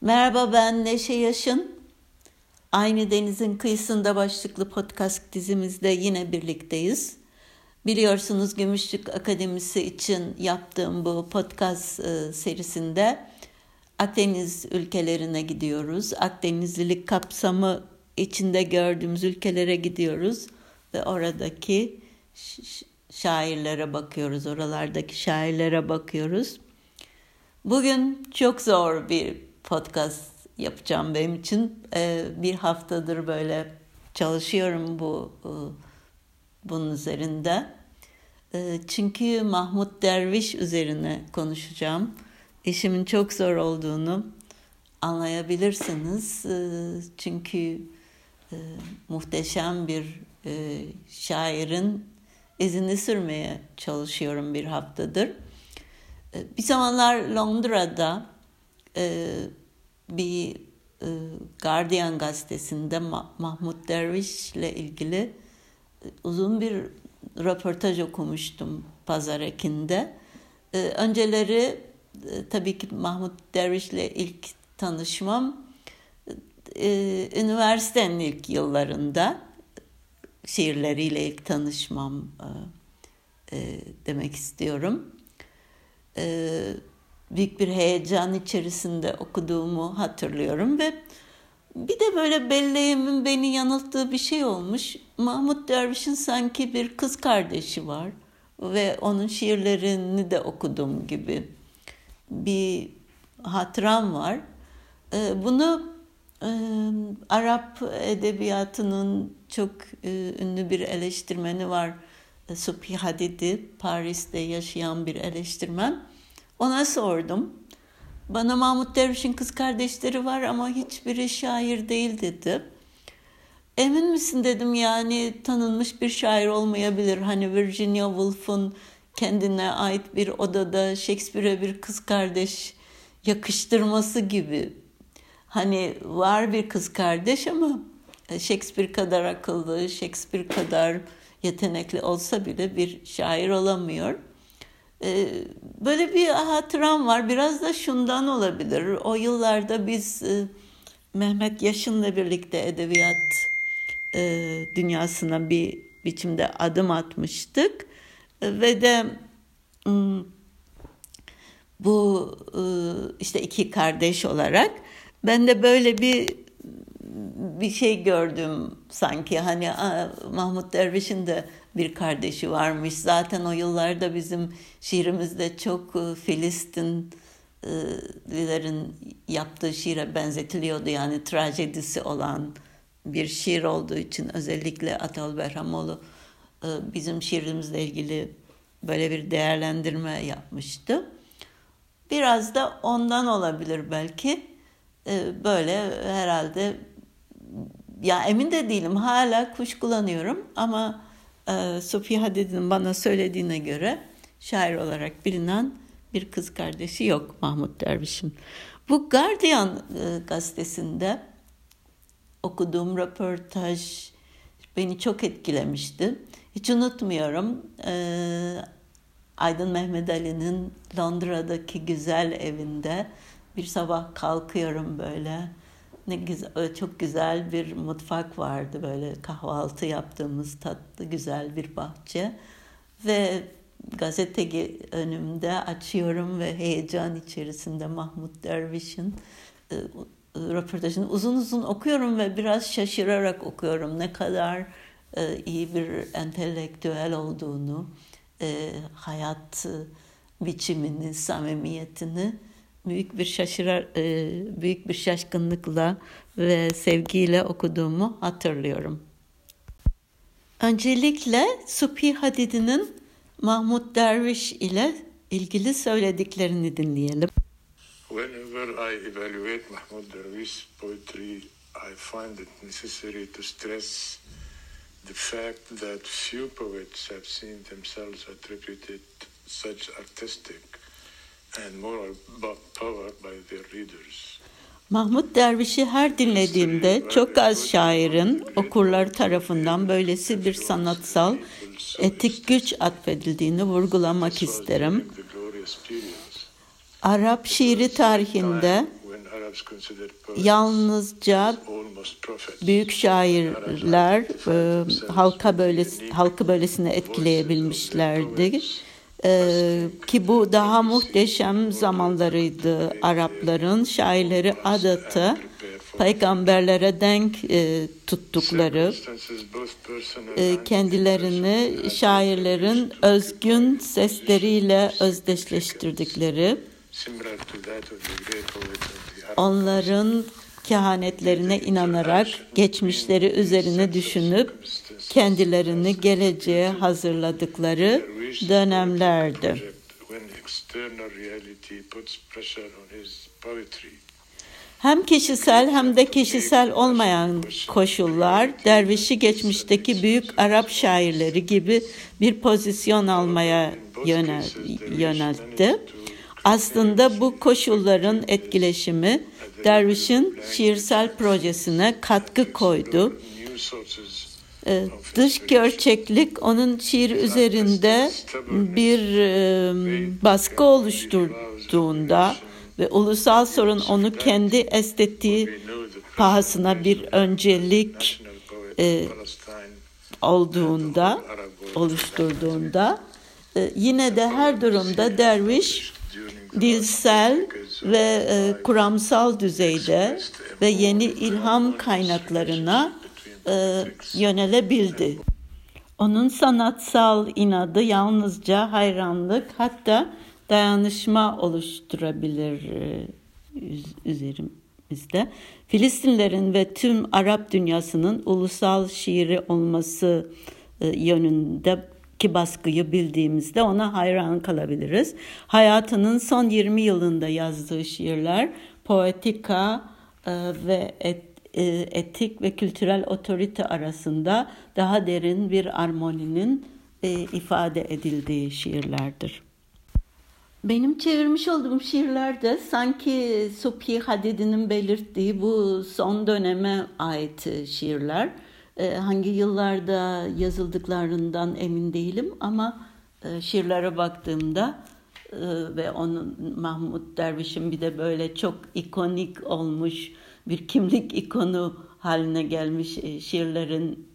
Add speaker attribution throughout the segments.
Speaker 1: Merhaba ben Neşe Yaşın. Aynı denizin kıyısında başlıklı podcast dizimizde yine birlikteyiz. Biliyorsunuz Gümüşlük Akademisi için yaptığım bu podcast e, serisinde Akdeniz ülkelerine gidiyoruz. Akdenizlilik kapsamı içinde gördüğümüz ülkelere gidiyoruz ve oradaki şairlere bakıyoruz, oralardaki şairlere bakıyoruz. Bugün çok zor bir podcast yapacağım benim için. Ee, bir haftadır böyle çalışıyorum bu e, bunun üzerinde. Ee, çünkü Mahmut Derviş üzerine konuşacağım. İşimin çok zor olduğunu anlayabilirsiniz. Ee, çünkü e, muhteşem bir e, şairin izini sürmeye çalışıyorum bir haftadır. Bir zamanlar Londra'da e, bir e, Guardian gazetesinde Mahmut Derviş ile ilgili e, uzun bir röportaj okumuştum Pazar Ekin'de. E, önceleri e, tabii ki Mahmut Derviş ile ilk tanışmam e, üniversitenin ilk yıllarında şiirleriyle ilk tanışmam e, demek istiyorum. E, büyük bir heyecan içerisinde okuduğumu hatırlıyorum ve bir de böyle belleğimin beni yanılttığı bir şey olmuş. Mahmut Derviş'in sanki bir kız kardeşi var ve onun şiirlerini de okudum gibi bir hatıram var. Ee, bunu e, Arap edebiyatının çok e, ünlü bir eleştirmeni var. Subhi Hadidi, Paris'te yaşayan bir eleştirmen ona sordum. Bana Mahmut Derviş'in kız kardeşleri var ama hiçbiri şair değil dedi. Emin misin dedim yani tanınmış bir şair olmayabilir. Hani Virginia Woolf'un kendine ait bir odada Shakespeare'e bir kız kardeş yakıştırması gibi. Hani var bir kız kardeş ama Shakespeare kadar akıllı, Shakespeare kadar yetenekli olsa bile bir şair olamıyor. Ee, böyle bir hatıram var. Biraz da şundan olabilir. O yıllarda biz e, Mehmet Yaşın'la birlikte edebiyat e, dünyasına bir biçimde adım atmıştık. Ve de bu e, işte iki kardeş olarak ben de böyle bir bir şey gördüm sanki hani Mahmut Derviş'in de bir kardeşi varmış. Zaten o yıllarda bizim şiirimizde çok e, Filistinlilerin e, yaptığı şiire benzetiliyordu. Yani trajedisi olan bir şiir olduğu için özellikle Atal Berhamoğlu e, bizim şiirimizle ilgili böyle bir değerlendirme yapmıştı. Biraz da ondan olabilir belki. Böyle herhalde ya emin de değilim hala kuşkulanıyorum ama e, Sophie Hadid'in bana söylediğine göre şair olarak bilinen bir kız kardeşi yok Mahmut Derviş'in. Bu Guardian e, gazetesinde okuduğum röportaj beni çok etkilemişti. Hiç unutmuyorum. E, Aydın Mehmet Ali'nin Londra'daki güzel evinde bir sabah kalkıyorum böyle ne güzel, çok güzel bir mutfak vardı. Böyle kahvaltı yaptığımız tatlı güzel bir bahçe. Ve gazete önümde açıyorum ve heyecan içerisinde Mahmut Derviş'in e, röportajını uzun uzun okuyorum ve biraz şaşırarak okuyorum. Ne kadar e, iyi bir entelektüel olduğunu, e, hayat biçimini, samimiyetini büyük bir şaşırar, e, büyük bir şaşkınlıkla ve sevgiyle okuduğumu hatırlıyorum. Öncelikle Subhi Hadid'in Mahmut Derviş ile ilgili söylediklerini dinleyelim.
Speaker 2: Whenever I evaluate Mahmud Dervish poetry, I find it necessary to stress the fact that few poets have seen themselves attributed such artistic
Speaker 1: Mahmut Derviş'i her dinlediğimde çok az şairin okurları tarafından böylesi bir sanatsal, etik güç atfedildiğini vurgulamak isterim. Arap şiiri tarihinde yalnızca büyük şairler halka böylesi, halkı böylesine etkileyebilmişlerdi. Ee, ki bu daha muhteşem zamanlarıydı Arapların şairleri adeta peygamberlere denk e, tuttukları e, kendilerini şairlerin özgün sesleriyle özdeşleştirdikleri onların kehanetlerine inanarak geçmişleri üzerine düşünüp kendilerini geleceğe hazırladıkları dönemlerdi. Hem kişisel hem de kişisel olmayan koşullar dervişi geçmişteki büyük Arap şairleri gibi bir pozisyon almaya yöneltti. Aslında bu koşulların etkileşimi dervişin şiirsel projesine katkı koydu. Ee, dış gerçeklik onun şiir üzerinde bir baskı oluşturduğunda ve ulusal sorun onu kendi estetiği pahasına bir öncelik e, olduğunda, oluşturduğunda e, yine de her durumda derviş dilsel ve e, kuramsal düzeyde ve yeni ilham kaynaklarına e, yönelebildi. Onun sanatsal inadı yalnızca hayranlık hatta dayanışma oluşturabilir e, üzerimizde. Filistinlerin ve tüm Arap dünyasının ulusal şiiri olması e, yönünde ki baskıyı bildiğimizde ona hayran kalabiliriz. Hayatının son 20 yılında yazdığı şiirler poetika e, ve et, etik ve kültürel otorite arasında daha derin bir armoninin ifade edildiği şiirlerdir. Benim çevirmiş olduğum şiirlerde sanki Subhi Hadidi'nin belirttiği bu son döneme ait şiirler. Ee, hangi yıllarda yazıldıklarından emin değilim ama e, şiirlere baktığımda e, ve onun Mahmut Derviş'in bir de böyle çok ikonik olmuş bir kimlik ikonu haline gelmiş e, şiirlerin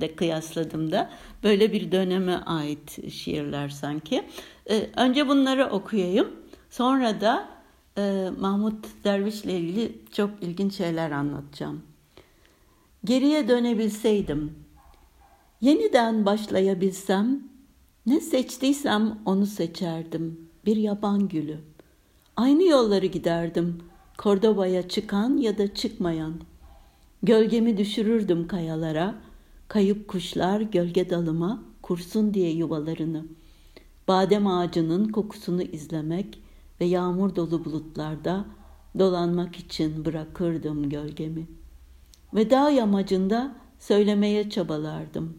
Speaker 1: de kıyasladığımda böyle bir döneme ait şiirler sanki. Ee, önce bunları okuyayım. Sonra da e, Mahmut Derviş'le ilgili çok ilginç şeyler anlatacağım. Geriye dönebilseydim, yeniden başlayabilsem, ne seçtiysem onu seçerdim. Bir yaban gülü. Aynı yolları giderdim. Kordoba'ya çıkan ya da çıkmayan. Gölgemi düşürürdüm kayalara. Kayıp kuşlar gölge dalıma kursun diye yuvalarını.'' badem ağacının kokusunu izlemek ve yağmur dolu bulutlarda dolanmak için bırakırdım gölgemi. Ve dağ yamacında söylemeye çabalardım.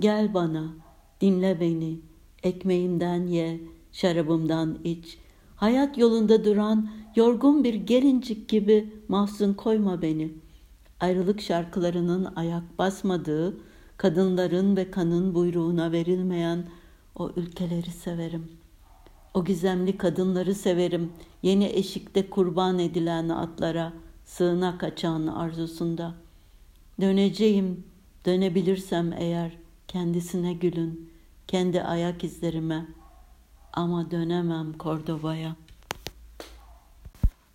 Speaker 1: Gel bana, dinle beni, ekmeğimden ye, şarabımdan iç. Hayat yolunda duran yorgun bir gelincik gibi mahzun koyma beni. Ayrılık şarkılarının ayak basmadığı, kadınların ve kanın buyruğuna verilmeyen o ülkeleri severim. O gizemli kadınları severim. Yeni eşikte kurban edilen atlara, sığına kaçan arzusunda. Döneceğim, dönebilirsem eğer kendisine gülün, kendi ayak izlerime. Ama dönemem Kordoba'ya.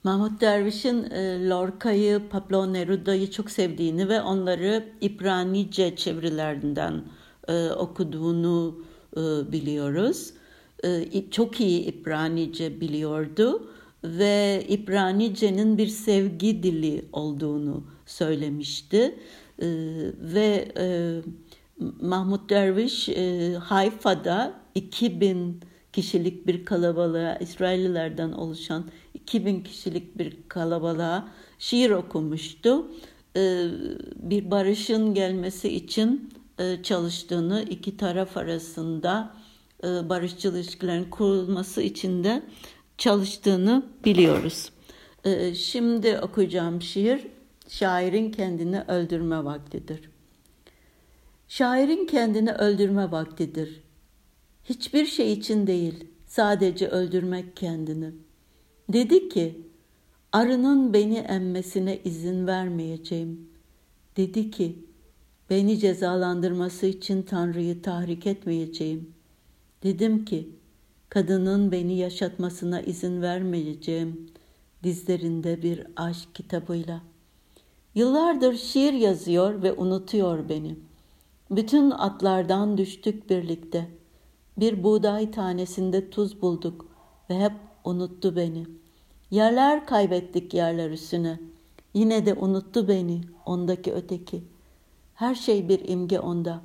Speaker 1: Mahmut Derviş'in e, Lorca'yı, Pablo Neruda'yı çok sevdiğini ve onları İbranice çevirilerinden e, okuduğunu e, biliyoruz. E, çok iyi İbranice biliyordu ve İbranice'nin bir sevgi dili olduğunu söylemişti. E, ve Mahmut Derviş Hayfa'da 2000 kişilik bir kalabalığa, İsraillilerden oluşan 2000 kişilik bir kalabalığa şiir okumuştu. Bir barışın gelmesi için e, çalıştığını, iki taraf arasında e, barışçıl ilişkilerin kurulması için de çalıştığını biliyoruz. E, şimdi okuyacağım şiir, şairin kendini öldürme vaktidir. Şairin kendini öldürme vaktidir. Hiçbir şey için değil, sadece öldürmek kendini. Dedi ki, Arının beni emmesine izin vermeyeceğim. Dedi ki, beni cezalandırması için Tanrı'yı tahrik etmeyeceğim. Dedim ki, kadının beni yaşatmasına izin vermeyeceğim. Dizlerinde bir aşk kitabıyla. Yıllardır şiir yazıyor ve unutuyor beni. Bütün atlardan düştük birlikte. Bir buğday tanesinde tuz bulduk ve hep unuttu beni. Yerler kaybettik yerler üstüne. Yine de unuttu beni ondaki öteki. Her şey bir imge onda.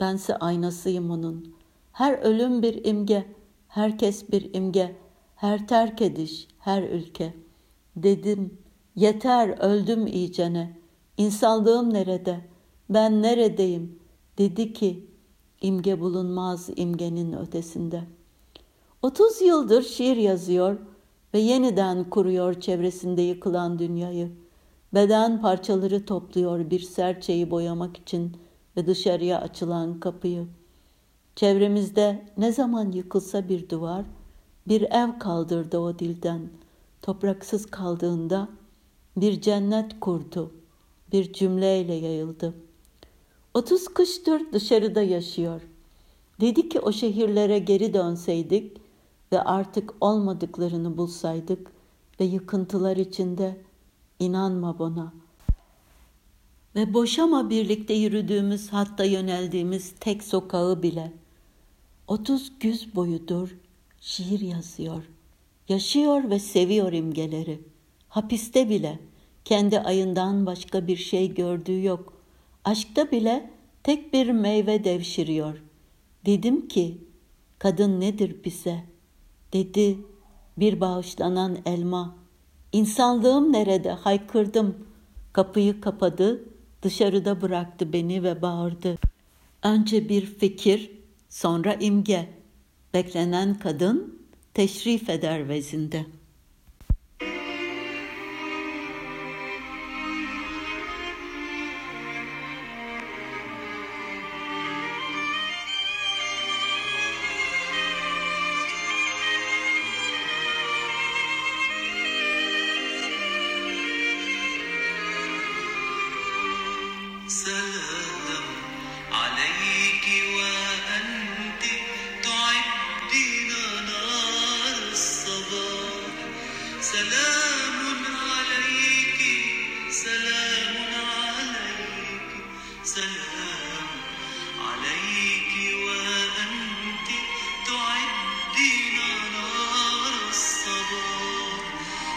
Speaker 1: Bense aynasıyım onun. Her ölüm bir imge, herkes bir imge, her terk ediş, her ülke. Dedim, yeter öldüm iyicene. İnsanlığım nerede? Ben neredeyim? Dedi ki, imge bulunmaz imgenin ötesinde. Otuz yıldır şiir yazıyor ve yeniden kuruyor çevresinde yıkılan dünyayı. Beden parçaları topluyor bir serçeyi boyamak için ve dışarıya açılan kapıyı. Çevremizde ne zaman yıkılsa bir duvar, bir ev kaldırdı o dilden. Topraksız kaldığında bir cennet kurdu, bir cümleyle yayıldı. Otuz kıştır dışarıda yaşıyor. Dedi ki o şehirlere geri dönseydik ve artık olmadıklarını bulsaydık ve yıkıntılar içinde inanma buna. Ve boşama birlikte yürüdüğümüz hatta yöneldiğimiz tek sokağı bile. Otuz güz boyudur şiir yazıyor. Yaşıyor ve seviyor imgeleri. Hapiste bile kendi ayından başka bir şey gördüğü yok. Aşkta bile tek bir meyve devşiriyor. Dedim ki, kadın nedir bize? Dedi, bir bağışlanan elma. İnsanlığım nerede? Haykırdım. Kapıyı kapadı, dışarıda bıraktı beni ve bağırdı. Önce bir fikir, sonra imge. Beklenen kadın teşrif eder vezinde.''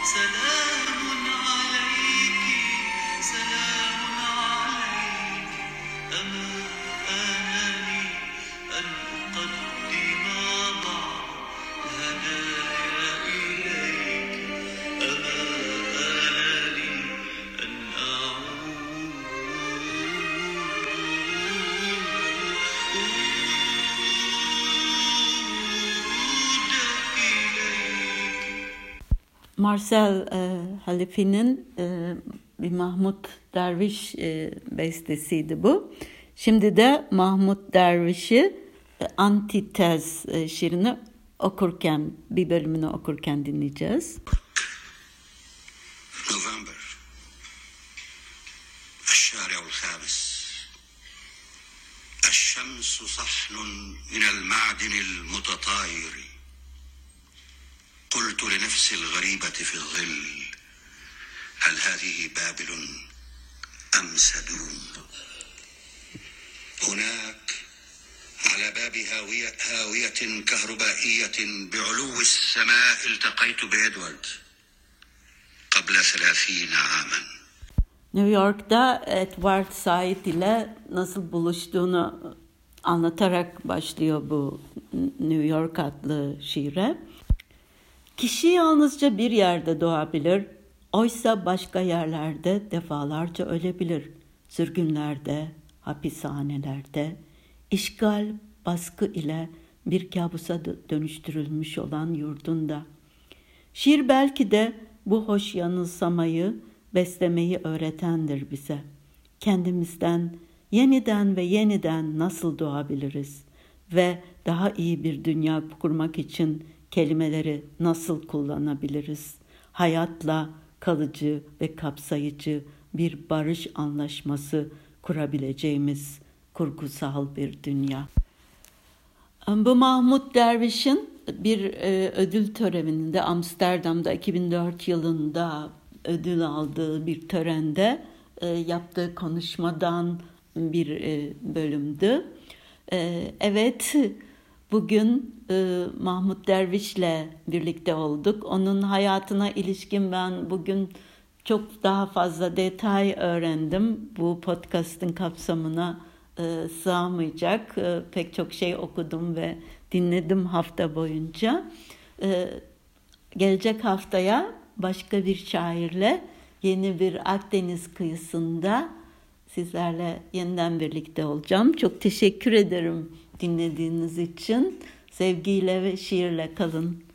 Speaker 1: sana Marcel e, Halefi'nin e, bir Mahmut Derviş e, bestesiydi bu. Şimdi de Mahmut Derviş'i e, Antitez e, şiirini okurken, bir bölümünü okurken dinleyeceğiz. November. الشارع الخامس الشمس صحن من المعدن المتطاير قلت لنفسي الغريبة في الظل هل هذه بابل أم سدوم هناك على باب هاوية, هاوية كهربائية بعلو السماء التقيت بإدوارد قبل ثلاثين عاما New York'ta Edward Said ile nasıl buluştuğunu anlatarak başlıyor bu New York adlı şiire. Kişi yalnızca bir yerde doğabilir, oysa başka yerlerde defalarca ölebilir. Sürgünlerde, hapishanelerde, işgal, baskı ile bir kabusa dönüştürülmüş olan yurdunda. Şiir belki de bu hoş yanılsamayı, beslemeyi öğretendir bize. Kendimizden yeniden ve yeniden nasıl doğabiliriz ve daha iyi bir dünya kurmak için kelimeleri nasıl kullanabiliriz? Hayatla, kalıcı ve kapsayıcı bir barış anlaşması kurabileceğimiz kurgusal bir dünya. Bu Mahmut Derviş'in bir e, ödül töreninde Amsterdam'da 2004 yılında ödül aldığı bir törende e, yaptığı konuşmadan bir e, bölümdü. Evet, bugün e, Mahmut Derviş'le birlikte olduk. Onun hayatına ilişkin ben bugün çok daha fazla detay öğrendim. Bu podcast'ın kapsamına e, sığamayacak. E, pek çok şey okudum ve dinledim hafta boyunca. E, gelecek haftaya başka bir şairle yeni bir Akdeniz kıyısında sizlerle yeniden birlikte olacağım. Çok teşekkür ederim dinlediğiniz için. Sevgiyle ve şiirle kalın.